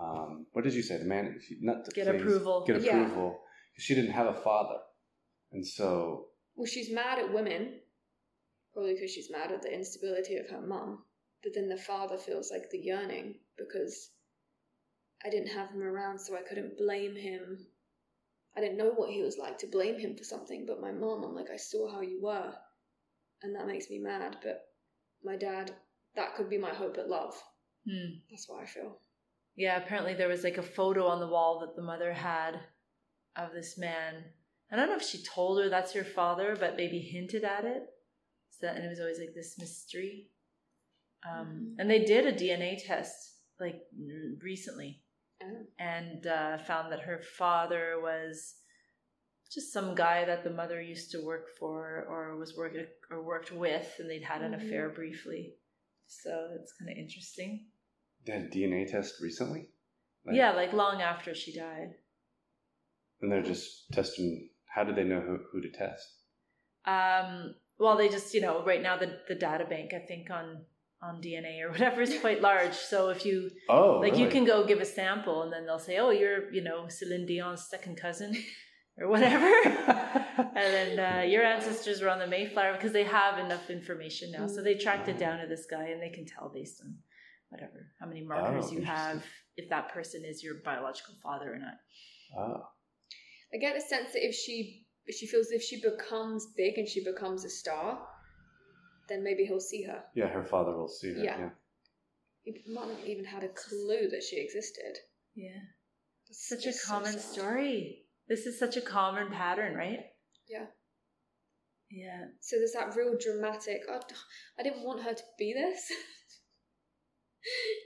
Speaker 2: Um, what did you say? The man not to
Speaker 1: Get
Speaker 2: please-
Speaker 1: approval.
Speaker 2: Get
Speaker 3: Yeah.
Speaker 2: approval. She didn't have a father, and so
Speaker 3: Well, she's mad at women, probably because she's mad at the instability of her mom. But then the father feels like the yearning because I didn't have him around, so I couldn't blame him. I didn't know what he was like to blame him for something, but my mom, I'm like, I saw how you were, and that makes me mad. But my dad, that could be my hope at love.
Speaker 1: Hmm.
Speaker 3: That's what I feel.
Speaker 1: Yeah, apparently there was like a photo on the wall that the mother had of this man. I don't know if she told her that's her father, but maybe hinted at it. So and it was always like this mystery. Um,
Speaker 3: Mhm.
Speaker 1: And they did a DNA test like recently
Speaker 3: Oh.
Speaker 1: and uh, found that her father was just some guy that the mother used to work for or was working or worked with, and they'd had an
Speaker 3: Mhm.
Speaker 1: affair briefly. So it's kind of interesting.
Speaker 2: they had a DNA test recently. Like-
Speaker 1: yeah, like long after she died.
Speaker 2: and they're just testing. How did they know who, who to test?
Speaker 1: Um, well, they just, you know, right now the, the data bank, I think on on DNA or whatever is quite large. So if you
Speaker 2: Oh,
Speaker 1: like, you can go give a sample, and then they'll say, "Oh, you're, you know, Celine Dion's second cousin." Or whatever, and then uh, your ancestors were on the Mayflower because they have enough information now. So they tracked it down to this guy, and they can tell based on whatever how many markers
Speaker 2: Oh,
Speaker 1: you have if that person is your biological father or not.
Speaker 2: oh,
Speaker 3: I get the sense that if she if she feels if she becomes big and she becomes a star, then maybe he'll see her.
Speaker 2: yeah, her father will see her.
Speaker 3: Yeah.
Speaker 2: yeah.
Speaker 3: He might not even had a clue that she existed.
Speaker 1: Yeah,
Speaker 3: That's
Speaker 1: such a
Speaker 3: just so
Speaker 1: common story. This is such a common pattern, right?
Speaker 3: Yeah.
Speaker 1: Yeah.
Speaker 3: So there's that real dramatic. Oh, I, I didn't want her to be this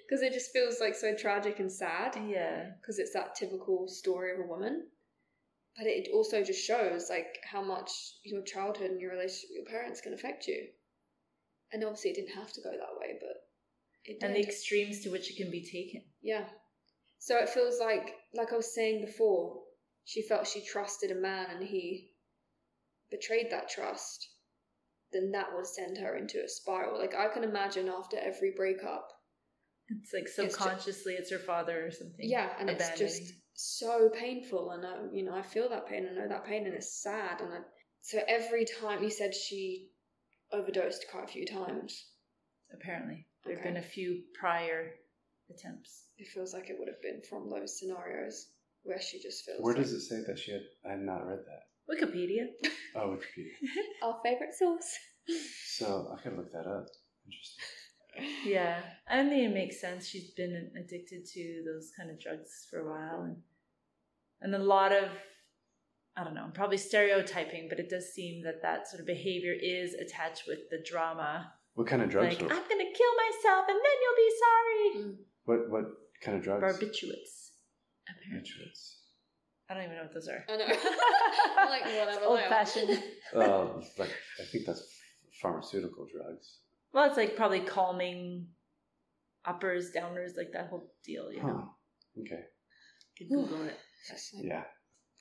Speaker 3: because it just feels like so tragic and sad.
Speaker 1: Yeah.
Speaker 3: because it's that typical story of a woman. But it also just shows like how much your childhood and your relationship with your parents can affect you. And obviously, it didn't have to go that way, but it did.
Speaker 1: And the extremes to which it can be taken.
Speaker 3: yeah. So it feels like, like I was saying before, she felt she trusted a man and he betrayed that trust. Then that would send her into a spiral. Like I can imagine after every breakup,
Speaker 1: It's like subconsciously it's her father or something.
Speaker 3: Yeah, and it's just so painful, and I, you know, I feel that pain. I know that pain, and it's sad. And I, so every time you said she overdosed quite a few times,
Speaker 1: apparently. There have
Speaker 3: Okay.
Speaker 1: been a few prior attempts.
Speaker 3: it feels like it would have been from those scenarios where she just feels.
Speaker 2: Where
Speaker 3: like,
Speaker 2: does it say that she had? I had not read that.
Speaker 1: Wikipedia.
Speaker 2: Oh, Wikipedia.
Speaker 3: Our favorite source.
Speaker 2: So I gotta look that up. Interesting.
Speaker 1: yeah. I think it makes sense. She's been addicted to those kind of drugs for a while and and a lot of I don't know, I'm probably stereotyping, but it does seem that that sort of behavior is attached with the drama.
Speaker 2: What kind of drugs?
Speaker 1: like,
Speaker 2: were,
Speaker 1: I'm going to kill myself and then you'll be sorry.
Speaker 3: Mm.
Speaker 2: what what kind of drugs?
Speaker 1: Barbiturates. Apparently. I don't even know what those are.
Speaker 3: I know. I'm like whatever.
Speaker 1: Old fashioned.
Speaker 2: Uh, like I think that's pharmaceutical drugs.
Speaker 1: Well, it's like probably calming uppers, downers, like that whole deal, you know.
Speaker 2: Okay.
Speaker 1: You can Google it.
Speaker 3: Like
Speaker 2: Yeah.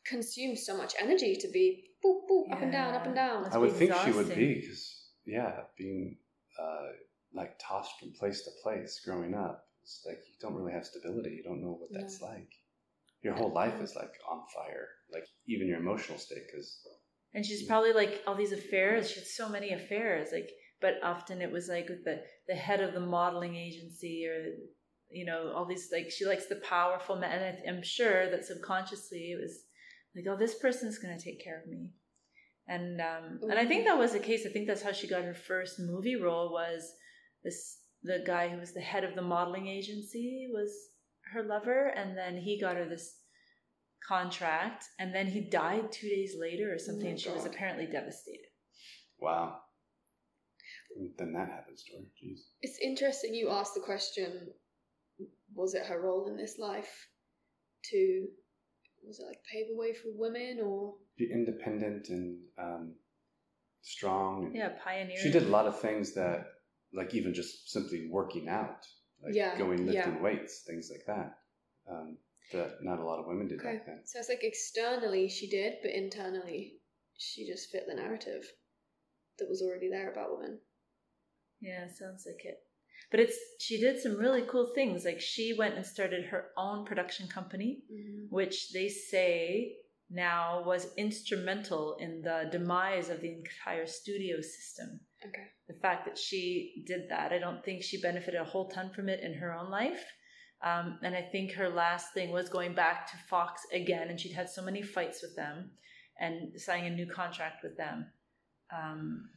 Speaker 3: consumes so much energy to be boop boop up and down, up and down.
Speaker 1: Must
Speaker 2: I would
Speaker 1: be
Speaker 2: think she would be because yeah, being uh, like tossed from place to place growing up, it's like you don't really have stability. You don't know what that's
Speaker 3: No.
Speaker 2: like. Your whole life is like on fire, like even your emotional state. Because
Speaker 1: And she's probably like all these affairs. She had so many affairs. Like, but often it was like with the the head of the modeling agency or you know all these like she likes the powerful men. And I- I'm sure that subconsciously it was like, oh, this person's gonna take care of me. And um, and I think that was the case. I think that's how she got her first movie role. Was this the guy who was the head of the modeling agency was her lover, and then he got her this contract, and then he died two days later or something,
Speaker 3: my
Speaker 1: and she was apparently devastated.
Speaker 2: wow, then that happens to her. Jeez.
Speaker 3: It's interesting you asked the question was it her role in this life to was it like pave the way for women or
Speaker 2: Be independent and um, strong. And
Speaker 1: Yeah, pioneering.
Speaker 2: She did a lot of things that, like even just simply working out, like
Speaker 3: Yeah,
Speaker 2: going lifting
Speaker 3: yeah.
Speaker 2: weights, things like that. Um, that not a lot of women did
Speaker 3: Okay.
Speaker 2: back then.
Speaker 3: So it's like externally she did, but internally she just fit the narrative that was already there about women.
Speaker 1: Yeah, sounds like it. But it's she did some really cool things. Like she went and started her own production company,
Speaker 3: Mm-hmm.
Speaker 1: which they say now was instrumental in the demise of the entire studio system.
Speaker 3: Okay.
Speaker 1: The fact that she did that, I don't think she benefited a whole ton from it in her own life. Um, and I think her last thing was going back to Fox again, and she'd had so many fights with them and signing a new contract with them. Um,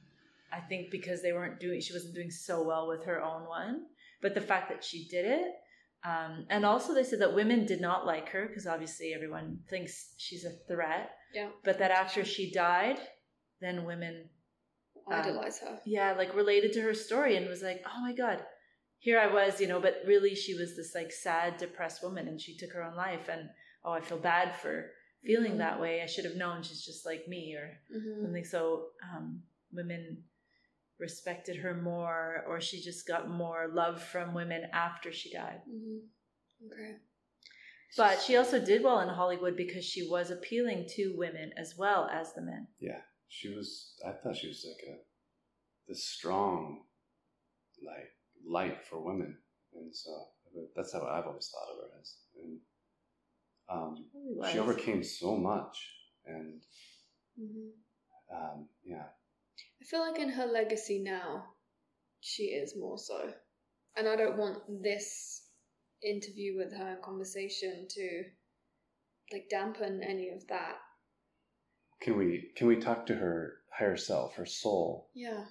Speaker 1: I think because they weren't doing, she wasn't doing so well with her own one. But the fact that she did it, um, and also they said that women did not like her because obviously everyone thinks she's a threat.
Speaker 3: Yeah.
Speaker 1: But that after she died, then women Um,
Speaker 3: her.
Speaker 1: yeah, like related to her story and was like, oh my God, here I was, you know, but really she was this like sad, depressed woman and she took her own life. And oh, I feel bad for feeling
Speaker 3: Mhm.
Speaker 1: that way. I should have known she's just like me or
Speaker 3: Mm-hmm.
Speaker 1: something. So um, women respected her more or she just got more love from women after she died.
Speaker 3: Mm-hmm. Okay.
Speaker 1: But she also did well in Hollywood because she was appealing to women as well as the men.
Speaker 2: She was. I thought she was like a this strong, like light for women, and so that's how I've always thought of her as. And um, she overcame so much, and
Speaker 3: Mm-hmm.
Speaker 2: um, yeah,
Speaker 3: I feel like in her legacy now, she is more so. And I don't want this interview with her and conversation to like dampen any of that.
Speaker 2: Can we can we talk to her higher self, her soul?
Speaker 3: Yeah.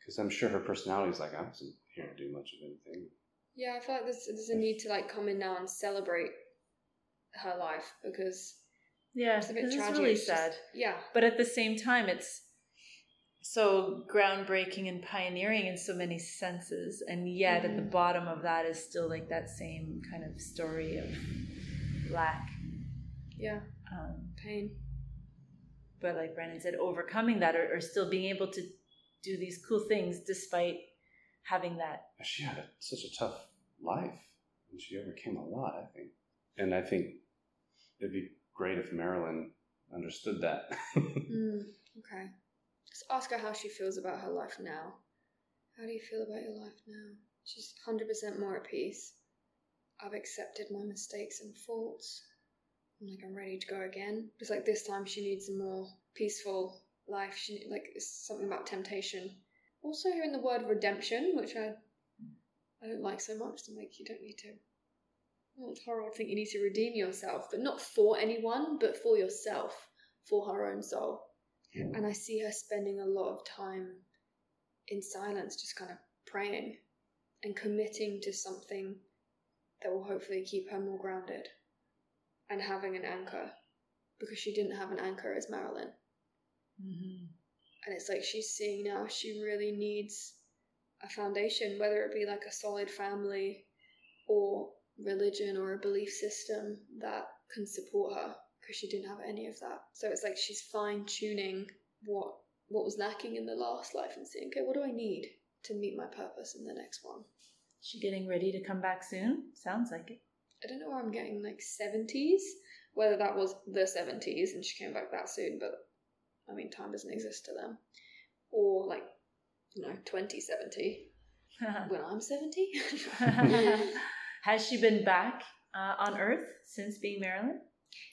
Speaker 2: Because I'm sure her personality is like I wasn't here to do much of anything.
Speaker 3: Yeah, I feel like there's, there's a need to like come in now and celebrate her life because
Speaker 1: Yeah,
Speaker 3: it's a bit
Speaker 1: because
Speaker 3: tragic.
Speaker 1: really
Speaker 3: It's just-
Speaker 1: sad.
Speaker 3: yeah.
Speaker 1: but at the same time it's so groundbreaking and pioneering in so many senses and yet at the
Speaker 3: Mhm.
Speaker 1: bottom of that is still like that same kind of story of lack
Speaker 3: Yeah.
Speaker 1: um,
Speaker 3: Pain.
Speaker 1: But like brandon said overcoming that or, or still being able to do these cool things despite having that
Speaker 2: She had a, such a tough life, and she overcame a lot. I think, and I think it'd be great if Marilyn understood that.
Speaker 3: Mm, okay. Just ask her how she feels about her life now. How do you feel about your life now? She's 100% more at peace. I've accepted my mistakes and faults. I'm like, I'm ready to go again. Just like this time, she needs a more peaceful life. She like it's something about temptation. Also, hearing the word redemption, which I I don't like so much. I'm like, you don't need to. Well, it's horrible. Think you need to redeem yourself, but not for anyone, but for yourself, for her own soul. And I see her spending a lot of time in silence, just kind of praying and committing to something that will hopefully keep her more grounded and having an anchor because she didn't have an anchor as Marilyn. Mm-hmm. And it's like she's seeing now she really needs a foundation, whether it be like a solid family or religion or a belief system that can support her because she didn't have any of that. So it's like she's fine tuning what what was lacking in the last life and saying, okay, what do I need to meet my purpose in the next one?
Speaker 1: she getting ready to come back soon sounds like it
Speaker 3: I don't know where I'm getting like 70s, whether that was the 70s and she came back that soon, but I mean, time doesn't exist to them. Or like, you know, 2070 when I'm 70.
Speaker 1: has she been back uh, on earth since being marilyn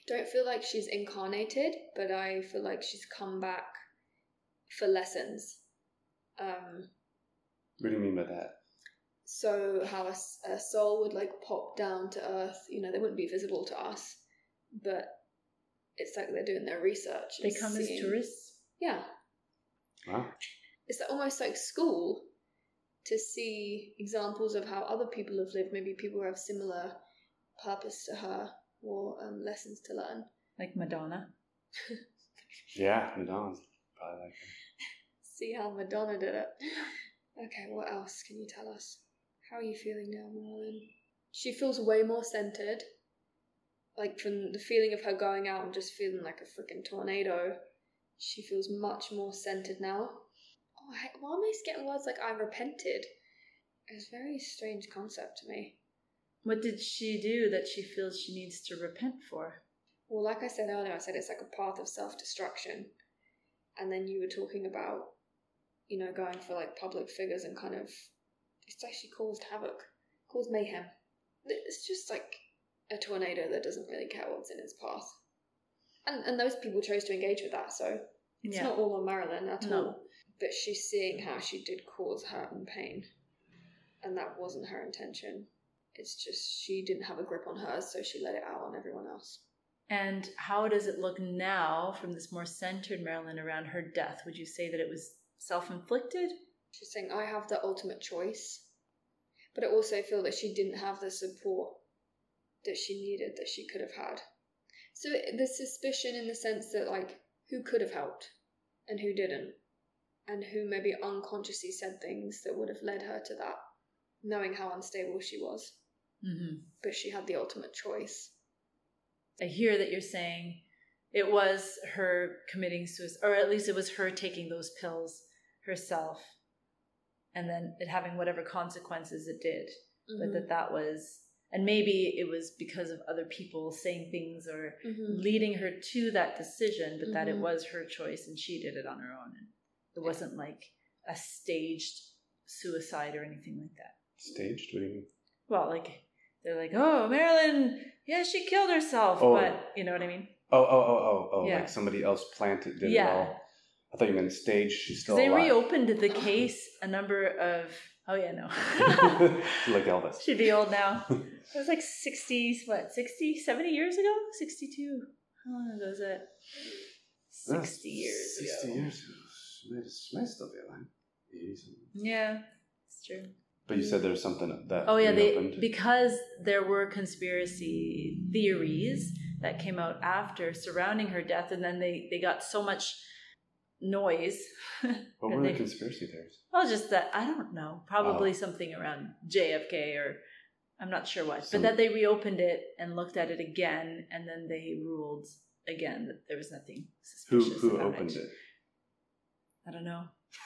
Speaker 3: don't feel like she's incarnated, but I feel like she's come back for lessons. Um,
Speaker 2: what do you mean by that?
Speaker 3: So how a soul would like pop down to earth, you know, they wouldn't be visible to us, but it's like they're doing their research.
Speaker 1: they
Speaker 3: and
Speaker 1: come as tourists
Speaker 3: Yeah,
Speaker 2: Wow.
Speaker 3: it's almost like school to see examples of how other people have lived. Maybe people who have similar purpose to her or um, lessons to learn.
Speaker 1: like madonna
Speaker 2: Yeah, Madonna's probably like
Speaker 3: See how Madonna did it. Okay, what else can you tell us? How are you feeling now, Marilyn? She feels way more centered like from the feeling of her going out and just feeling like a freaking tornado, she feels much more centered now. Oh, I, why am I getting words like I repented? It's a very strange concept to me.
Speaker 1: What did she do that she feels she needs to repent for?
Speaker 3: Well, like I said earlier, I said it's like a path of self destruction. And then you were talking about, you know, going for like public figures and kind of, it's actually caused havoc, caused mayhem. It's just like a tornado that doesn't really care what's in its path. And, and those people chose to engage with that, so it's
Speaker 1: Yeah.
Speaker 3: not all on Marilyn at
Speaker 1: No.
Speaker 3: all. But she's seeing how she did cause hurt and pain. And that wasn't her intention. It's just she didn't have a grip on hers, so she let it out on everyone else.
Speaker 1: And how does it look now from this more centered Marilyn around her death? Would you say that it was self inflicted?
Speaker 3: She's saying, I have the ultimate choice. But I also feel that she didn't have the support that she needed, that she could have had. So the suspicion in the sense that, like, who could have helped and who didn't, and who maybe unconsciously said things that would have led her to that, knowing how unstable she was.
Speaker 1: Mm-hmm.
Speaker 3: But she had the ultimate choice.
Speaker 1: I hear that you're saying it was her committing suicide, or at least it was her taking those pills herself, and then it having whatever consequences it did. But that that was, and maybe it was because of other people saying things or
Speaker 3: Mhm.
Speaker 1: leading her to that decision, but that it
Speaker 3: Mhm.
Speaker 1: was her choice and she did it on her own. And it wasn't like a staged suicide or anything like that.
Speaker 2: Staged? What do you mean?
Speaker 1: Well, like they're like, "Oh, Marilyn, yeah, she killed herself,"
Speaker 2: Oh.
Speaker 1: but you know what I mean?
Speaker 2: Oh, oh, oh, oh, oh!
Speaker 1: Yeah.
Speaker 2: Like somebody else planted did
Speaker 1: Yeah.
Speaker 2: it all. I thought you meant stage. She's still
Speaker 1: they
Speaker 2: alive.
Speaker 1: reopened the case a number of. Oh yeah, no.
Speaker 2: like Elvis.
Speaker 1: She'd be old now. It was like 60, what, 60, 70 years ago? 62. How long ago was that? 60 years
Speaker 2: Sixty
Speaker 1: ago.
Speaker 2: years ago. She she might still be alive. 80 something.
Speaker 1: Yeah, it's true.
Speaker 2: But you said there was something that.
Speaker 1: Oh yeah, they because there were conspiracy theories that came out after surrounding her death, and then they they got so much noise.
Speaker 2: What were
Speaker 1: they-
Speaker 2: the conspiracy theories?
Speaker 1: Well, just that I don't know, probably
Speaker 2: Oh.
Speaker 1: something around JFK or I'm not sure what,
Speaker 2: Some-
Speaker 1: but that they reopened it and looked at it again, and then they ruled again that there was nothing
Speaker 2: Who
Speaker 1: suspicious.
Speaker 2: who
Speaker 1: about
Speaker 2: opened it?
Speaker 1: I don't know.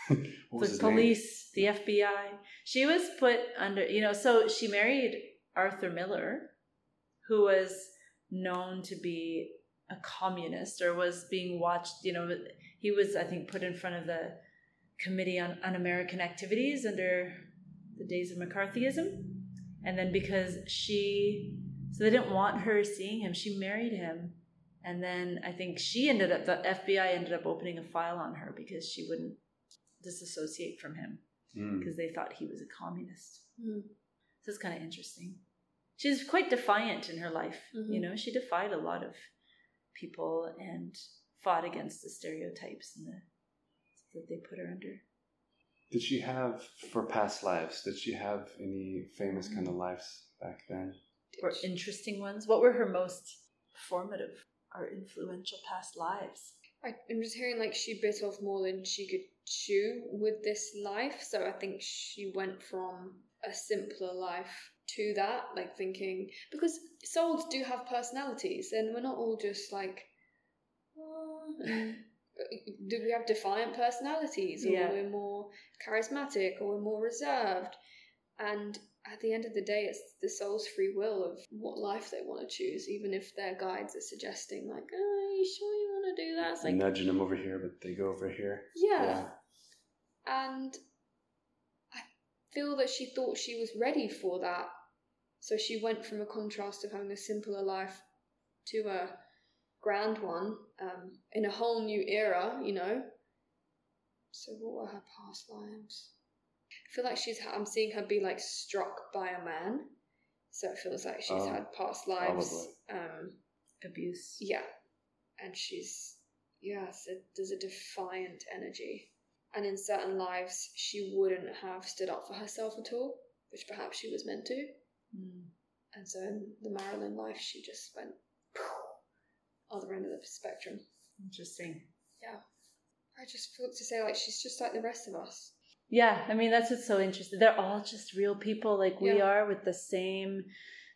Speaker 2: Was
Speaker 1: the
Speaker 2: his name?
Speaker 1: police, the FBI. She was put under, you know, so she married Arthur Miller, who was known to be a communist or was being watched, you know, he was, I think, put in front of the Committee on Un American Activities under the days of McCarthyism. And then because she, so they didn't want her seeing him, she married him. And then I think she ended up, the FBI ended up opening a file on her because she wouldn't disassociate from him
Speaker 2: Mm.
Speaker 1: because they thought he was a communist.
Speaker 3: Mm.
Speaker 1: So it's kind of interesting. She's quite defiant in her life.
Speaker 3: Mhm.
Speaker 1: You know, she defied a lot of people and fought against the stereotypes and the, that they put her under.
Speaker 2: Did she have for past lives? Did she have any famous kind of lives back then?
Speaker 1: Or interesting ones. What were her most formative or influential past lives?
Speaker 3: I, I'm just hearing like she bit off more than she could chew with this life. So I think she went from a simpler life to that, like thinking because souls do have personalities, and we're not all just like. And- do we have defiant personalities, or
Speaker 1: Yeah.
Speaker 3: we're more charismatic, or we're more reserved? And at the end of the day, it's the soul's free will of what life they want to choose, even if their guides are suggesting, like, oh, are you sure you want to do that? It's like,
Speaker 2: Nudging them over here, but they go over here.
Speaker 3: yeah. And I feel that she thought she was ready for that. So she went from a contrast of having a simpler life to a grand one um, in a whole new era, you know. So what were her past lives? I feel like she's. I'm seeing her be like struck by a man. So it feels like she's
Speaker 2: Oh,
Speaker 3: had past lives. Um,
Speaker 1: Abuse.
Speaker 3: yeah. And she's, yeah, so there's a defiant energy. And in certain lives, she wouldn't have stood up for herself at all, which perhaps she was meant to.
Speaker 1: Mm.
Speaker 3: And so in the Marilyn life, she just went other end of the spectrum.
Speaker 1: Interesting. Yeah.
Speaker 3: I just feel to say, like, she's just like the rest of us.
Speaker 1: Yeah, I mean that's what's so interesting. They're all just real people like we are with the same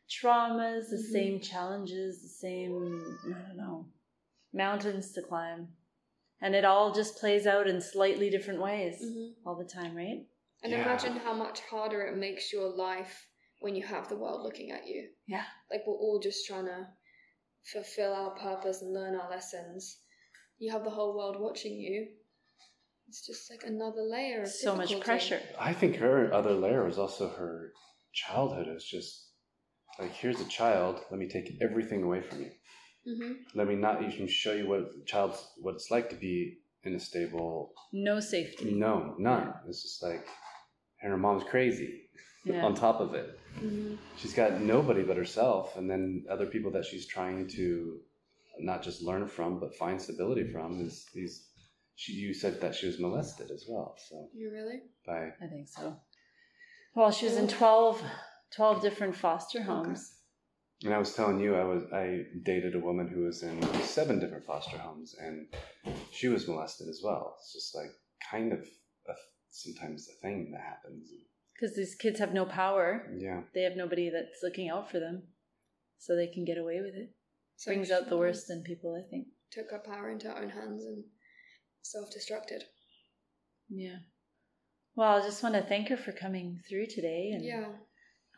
Speaker 1: traumas, the
Speaker 3: Mhm.
Speaker 1: same challenges, the same, I don't know, mountains to climb. And it all just plays out in slightly different ways
Speaker 3: Mhm.
Speaker 1: all the time, right?
Speaker 3: And
Speaker 2: Yeah.
Speaker 3: imagine how much harder it makes your life when you have the world looking at you.
Speaker 1: Yeah.
Speaker 3: Like we're all just trying to fulfill our purpose and learn our lessons. You have the whole world watching you. It's just like another layer of
Speaker 1: So much pressure.
Speaker 2: I think her other layer was also her childhood. It was just like, here's a child. Let me take everything away from you.
Speaker 3: Mm-hmm.
Speaker 2: Let me not even show you what child's what it's like to be in a stable.
Speaker 1: No safety.
Speaker 2: No, none. It's just like, and her mom's crazy.
Speaker 1: Yeah.
Speaker 2: On top of it,
Speaker 3: Mm-hmm.
Speaker 2: she's got nobody but herself, and then other people that she's trying to not just learn from, but find stability from. Is these? She, you said that she was molested as well. So
Speaker 3: You really?
Speaker 2: by
Speaker 1: I think so. Well, she was in 12, 12 different foster homes.
Speaker 2: And I was telling you, I was I dated a woman who was in seven different foster homes, and she was molested as well. It's just like kind of a, sometimes a thing that happens.
Speaker 1: Because these kids have no power.
Speaker 2: Yeah,
Speaker 1: They have nobody that's looking out for them. So they can get away with it.
Speaker 3: So
Speaker 1: Brings out the worst in people, I think.
Speaker 3: Took her power into her own hands and self-destructed.
Speaker 1: Yeah. Well, I just want to thank her for coming through today and
Speaker 3: Yeah.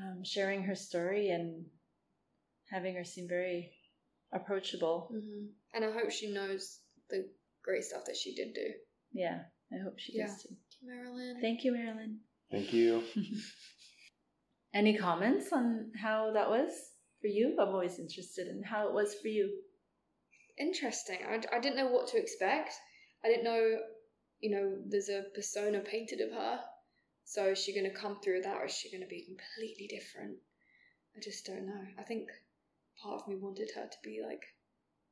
Speaker 1: um, sharing her story and having her seem very approachable.
Speaker 3: hmm And I hope she knows the great stuff that she did do.
Speaker 1: Yeah, I hope she
Speaker 3: Yeah.
Speaker 1: does too.
Speaker 3: Thank you, Marilyn.
Speaker 1: Thank you, Marilyn.
Speaker 2: Thank you.
Speaker 1: Any comments on how that was for you? I'm always interested in how it was for you.
Speaker 3: Interesting. I, I didn't know what to expect. I didn't know, you know, there's a persona painted of her. So is she going to come through that or is she going to be completely different? I just don't know. I think part of me wanted her to be like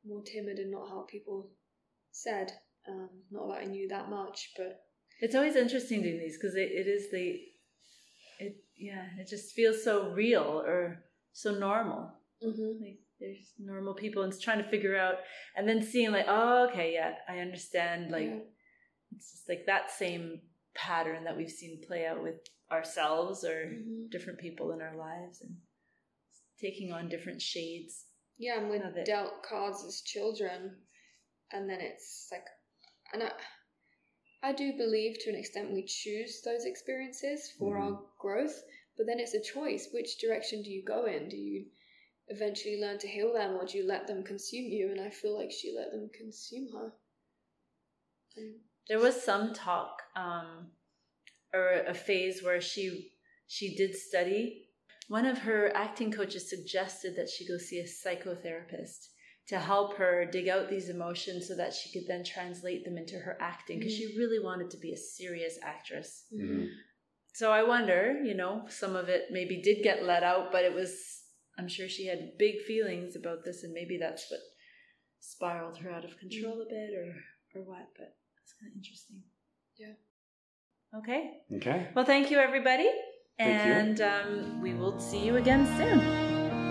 Speaker 3: more timid and not how people said. Um, not that I knew that much, but
Speaker 1: It's always interesting doing these because it, it is the, it yeah, it just feels so real or so normal.
Speaker 3: mm-hmm.
Speaker 1: Like there's normal people and it's trying to figure out, and then seeing like, oh, okay, yeah, I understand. Like
Speaker 3: Yeah.
Speaker 1: it's just like that same pattern that we've seen play out with ourselves or
Speaker 3: Mhm.
Speaker 1: different people in our lives and taking on different shades.
Speaker 3: Yeah, and we're
Speaker 1: of it.
Speaker 3: dealt cards as children, and then it's like, and I, I do believe to an extent we choose those experiences for our growth, but then it's a choice. Which direction do you go in? Do you eventually learn to heal them, or do you let them consume you? And I feel like she let them consume her. And
Speaker 1: There was some talk, um, or a phase where she she did study. One of her acting coaches suggested that she go see a psychotherapist to help her dig out these emotions so that she could then translate them into her acting because she really wanted to be a serious actress.
Speaker 2: Mhm.
Speaker 1: So I wonder, you know, some of it maybe did get let out, but it was I'm sure she had big feelings about this and maybe that's what spiraled her out of control a bit or or what, but it's kind of interesting.
Speaker 3: Yeah.
Speaker 1: Okay.
Speaker 2: Okay.
Speaker 1: Well, thank you, everybody.
Speaker 2: Thank you.
Speaker 1: and Um, we will see you again soon.